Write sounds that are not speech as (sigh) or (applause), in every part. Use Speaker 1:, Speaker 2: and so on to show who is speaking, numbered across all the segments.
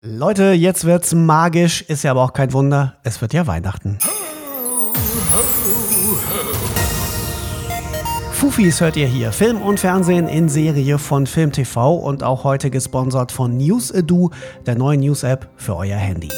Speaker 1: Leute, jetzt wird's magisch, ist ja aber auch kein Wunder. Es wird ja Weihnachten. Fufis hört ihr hier. Film und Fernsehen in Serie von Film TV und auch heute gesponsert von News Edu, der neuen News-App für euer Handy.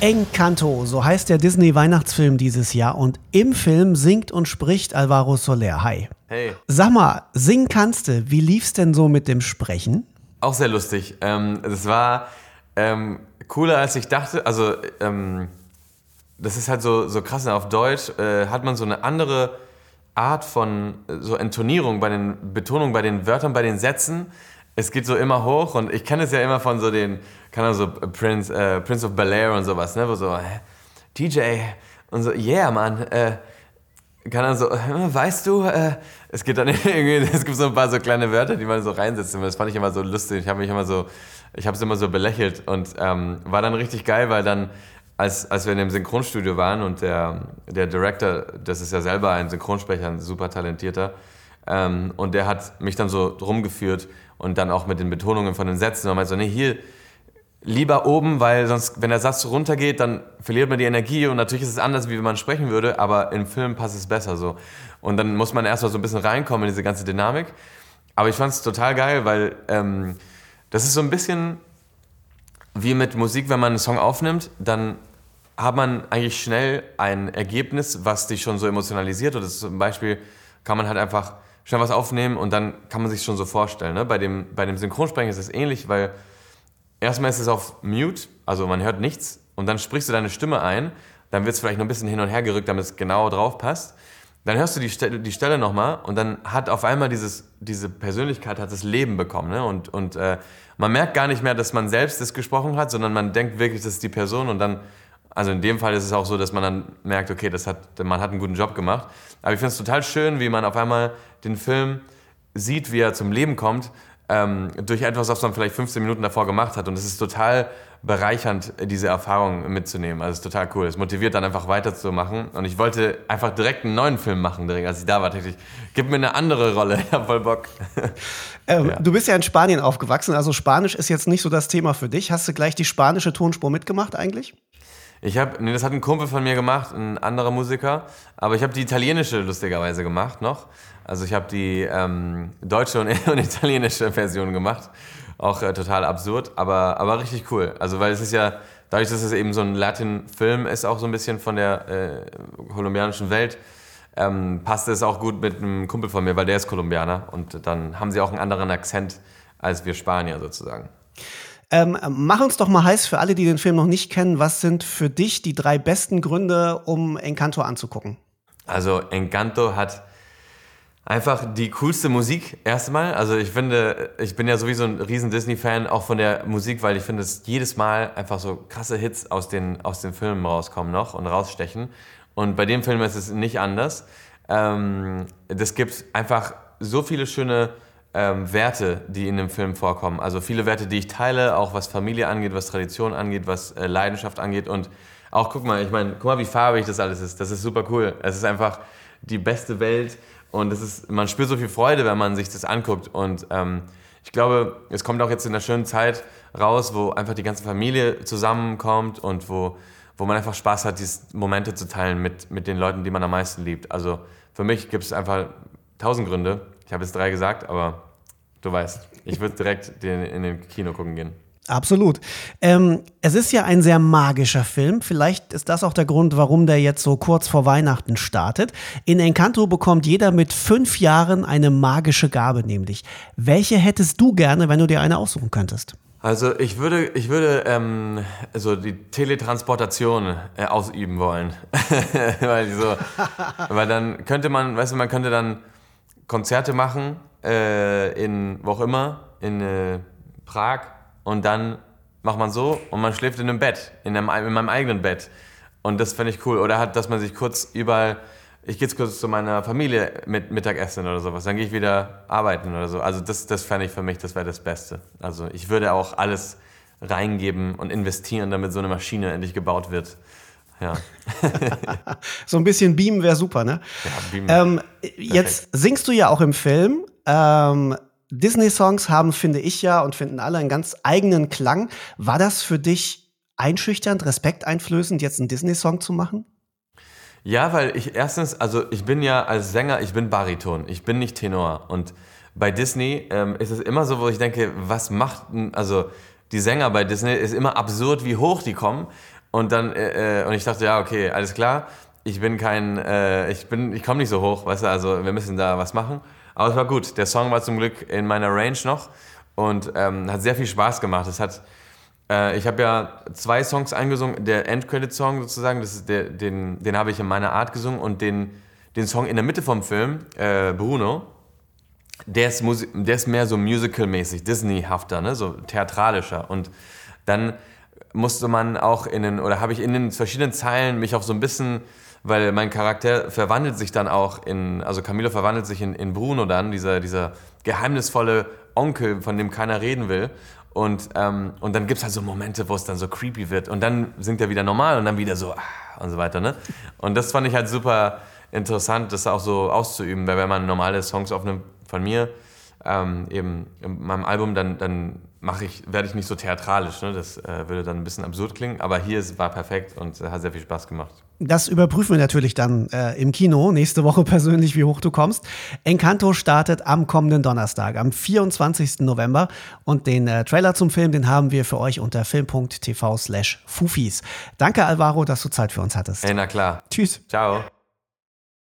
Speaker 1: Encanto, so heißt der Disney-Weihnachtsfilm dieses Jahr und im Film singt und spricht Alvaro Soler. Hi.
Speaker 2: Hey.
Speaker 1: Sag mal, singen kannst du. Wie lief's denn so mit dem Sprechen?
Speaker 2: Auch sehr lustig. Ähm, das war ähm, cooler, als ich dachte. Also, ähm, das ist halt so, so krass. Auf Deutsch äh, hat man so eine andere Art von äh, so Entonierung bei den Betonungen, bei den Wörtern, bei den Sätzen. Es geht so immer hoch und ich kenne es ja immer von so den, kann so Prince, äh, Prince of Bel Air und sowas, ne, wo so äh, DJ und so, yeah, Mann, äh, kann dann so, weißt du, äh, es geht dann (laughs) irgendwie, es gibt so ein paar so kleine Wörter, die man so reinsetzt. Und das fand ich immer so lustig. Ich habe mich immer so, ich habe es immer so belächelt und ähm, war dann richtig geil, weil dann, als, als wir in dem Synchronstudio waren und der, der Director, das ist ja selber ein Synchronsprecher, ein super talentierter, ähm, und der hat mich dann so rumgeführt und dann auch mit den Betonungen von den Sätzen und meinte so, nee, hier, lieber oben, weil sonst, wenn der Satz runtergeht, dann verliert man die Energie und natürlich ist es anders, wie wenn man sprechen würde, aber im Film passt es besser so. Und dann muss man erstmal so ein bisschen reinkommen in diese ganze Dynamik. Aber ich fand es total geil, weil ähm, das ist so ein bisschen wie mit Musik, wenn man einen Song aufnimmt, dann hat man eigentlich schnell ein Ergebnis, was dich schon so emotionalisiert. Oder zum Beispiel kann man halt einfach schnell was aufnehmen und dann kann man sich schon so vorstellen. Ne? Bei, dem, bei dem Synchronsprechen ist es ähnlich, weil erstmal ist es auf Mute, also man hört nichts und dann sprichst du deine Stimme ein, dann wird es vielleicht noch ein bisschen hin und her gerückt, damit es genau drauf passt. Dann hörst du die, Stelle, die Stelle nochmal und dann hat auf einmal dieses, diese Persönlichkeit hat das Leben bekommen. Ne? Und, und äh, man merkt gar nicht mehr, dass man selbst das gesprochen hat, sondern man denkt wirklich, das ist die Person und dann, also in dem Fall ist es auch so, dass man dann merkt, okay, das hat, man hat einen guten Job gemacht. Aber ich finde es total schön, wie man auf einmal den Film sieht, wie er zum Leben kommt ähm, durch etwas, was man vielleicht 15 Minuten davor gemacht hat. Und es ist total bereichernd, diese Erfahrung mitzunehmen. Also es ist total cool. Es motiviert dann einfach weiterzumachen. Und ich wollte einfach direkt einen neuen Film machen, direkt, als ich da war. Dachte ich, gib mir eine andere Rolle. (laughs) Ich hab voll Bock.
Speaker 1: Ähm, ja. Du bist ja in Spanien aufgewachsen, also Spanisch ist jetzt nicht so das Thema für dich. Hast du gleich die spanische Tonspur mitgemacht eigentlich?
Speaker 2: Ich habe, nee, das hat ein Kumpel von mir gemacht, ein anderer Musiker, aber ich habe die italienische lustigerweise gemacht noch. Also ich habe die ähm, deutsche und, (laughs) und, italienische Version gemacht. Auch äh, total absurd, aber, aber richtig cool. Also weil es ist ja, dadurch, dass es eben so ein Latin-Film ist, auch so ein bisschen von der äh, kolumbianischen Welt, ähm, passt es auch gut mit einem Kumpel von mir, weil der ist Kolumbianer und dann haben sie auch einen anderen Akzent als wir Spanier sozusagen.
Speaker 1: Ähm, mach uns doch mal heiß für alle, die den Film noch nicht kennen. Was sind für dich die drei besten Gründe, um Encanto anzugucken?
Speaker 2: Also Encanto hat einfach die coolste Musik erstmal. Also ich finde, ich bin ja sowieso ein riesen Disney-Fan, auch von der Musik, weil ich finde, dass jedes Mal einfach so krasse Hits aus den, aus den Filmen rauskommen noch und rausstechen. Und bei dem Film ist es nicht anders. Ähm, gibt einfach so viele schöne ähm, Werte, die in dem Film vorkommen. Also viele Werte, die ich teile, auch was Familie angeht, was Tradition angeht, was äh, Leidenschaft angeht. Und auch, guck mal, ich meine, guck mal, wie farbig das alles ist. Das ist super cool. Es ist einfach die beste Welt und es ist, man spürt so viel Freude, wenn man sich das anguckt. Und ähm, ich glaube, es kommt auch jetzt in einer schönen Zeit raus, wo einfach die ganze Familie zusammenkommt und wo, wo man einfach Spaß hat, diese Momente zu teilen mit, mit den Leuten, die man am meisten liebt. Also für mich gibt es einfach tausend Gründe. Ich habe jetzt drei gesagt, aber du weißt, ich würde direkt in den Kino gucken gehen.
Speaker 1: Absolut. Ähm, es ist ja ein sehr magischer Film. Vielleicht ist das auch der Grund, warum der jetzt so kurz vor Weihnachten startet. In Encanto bekommt jeder mit fünf Jahren eine magische Gabe, nämlich. Welche hättest du gerne, wenn du dir eine aussuchen könntest?
Speaker 2: Also ich würde, ich würde ähm, so die Teletransportation äh, ausüben wollen, (laughs) weil so, weil dann könnte man, weißt du, man könnte dann Konzerte machen äh, in wo auch immer in äh, Prag und dann macht man so und man schläft in einem Bett, in, einem, in meinem eigenen Bett. Und das fände ich cool. Oder hat, dass man sich kurz überall, ich gehe jetzt kurz zu meiner Familie mit Mittagessen oder sowas, dann gehe ich wieder arbeiten oder so. Also das, das fände ich für mich, das wäre das Beste. Also ich würde auch alles reingeben und investieren, damit so eine Maschine endlich gebaut wird. Ja. (laughs)
Speaker 1: so ein bisschen Beamen wäre super, ne? Ja, Beamen. Ähm, jetzt singst du ja auch im Film. Ähm, Disney-Songs haben, finde ich ja, und finden alle einen ganz eigenen Klang. War das für dich einschüchternd, respekteinflößend, jetzt einen Disney-Song zu machen?
Speaker 2: Ja, weil ich erstens, also ich bin ja als Sänger, ich bin Bariton, ich bin nicht Tenor. Und bei Disney ähm, ist es immer so, wo ich denke, was macht, also die Sänger bei Disney ist immer absurd, wie hoch die kommen. Und dann, äh, äh, und ich dachte, ja, okay, alles klar. Ich bin kein, äh, ich bin, ich komme nicht so hoch, weißt du, also wir müssen da was machen. Aber es war gut. Der Song war zum Glück in meiner Range noch und ähm, hat sehr viel Spaß gemacht. Es hat, äh, ich habe ja zwei Songs eingesungen. Der Endcredit-Song sozusagen, das ist der, den, den habe ich in meiner Art gesungen und den, den Song in der Mitte vom Film, äh, Bruno, der ist, der ist mehr so musical-mäßig, Disney-hafter, ne? so theatralischer. Und dann musste man auch in den, oder habe ich in den verschiedenen Zeilen mich auch so ein bisschen, weil mein Charakter verwandelt sich dann auch in, also Camilo verwandelt sich in, in Bruno dann, dieser, dieser geheimnisvolle Onkel, von dem keiner reden will. Und, ähm, und dann gibt es halt so Momente, wo es dann so creepy wird. Und dann singt er wieder normal und dann wieder so ah, und so weiter. Ne? Und das fand ich halt super interessant, das auch so auszuüben, weil wenn man normale Songs aufnimmt von mir, ähm, eben in meinem Album, dann, dann mache ich, werde ich nicht so theatralisch. Ne? Das äh, würde dann ein bisschen absurd klingen. Aber hier ist, war perfekt und äh, hat sehr viel Spaß gemacht.
Speaker 1: Das überprüfen wir natürlich dann äh, im Kino nächste Woche (laughs) persönlich, wie hoch du kommst. Encanto startet am kommenden Donnerstag, am 24. November. Und den äh, Trailer zum Film, den haben wir für euch unter film.tv slash Fufis. Danke, Alvaro, dass du Zeit für uns hattest.
Speaker 2: Hey, na klar.
Speaker 1: Tschüss.
Speaker 2: Ciao.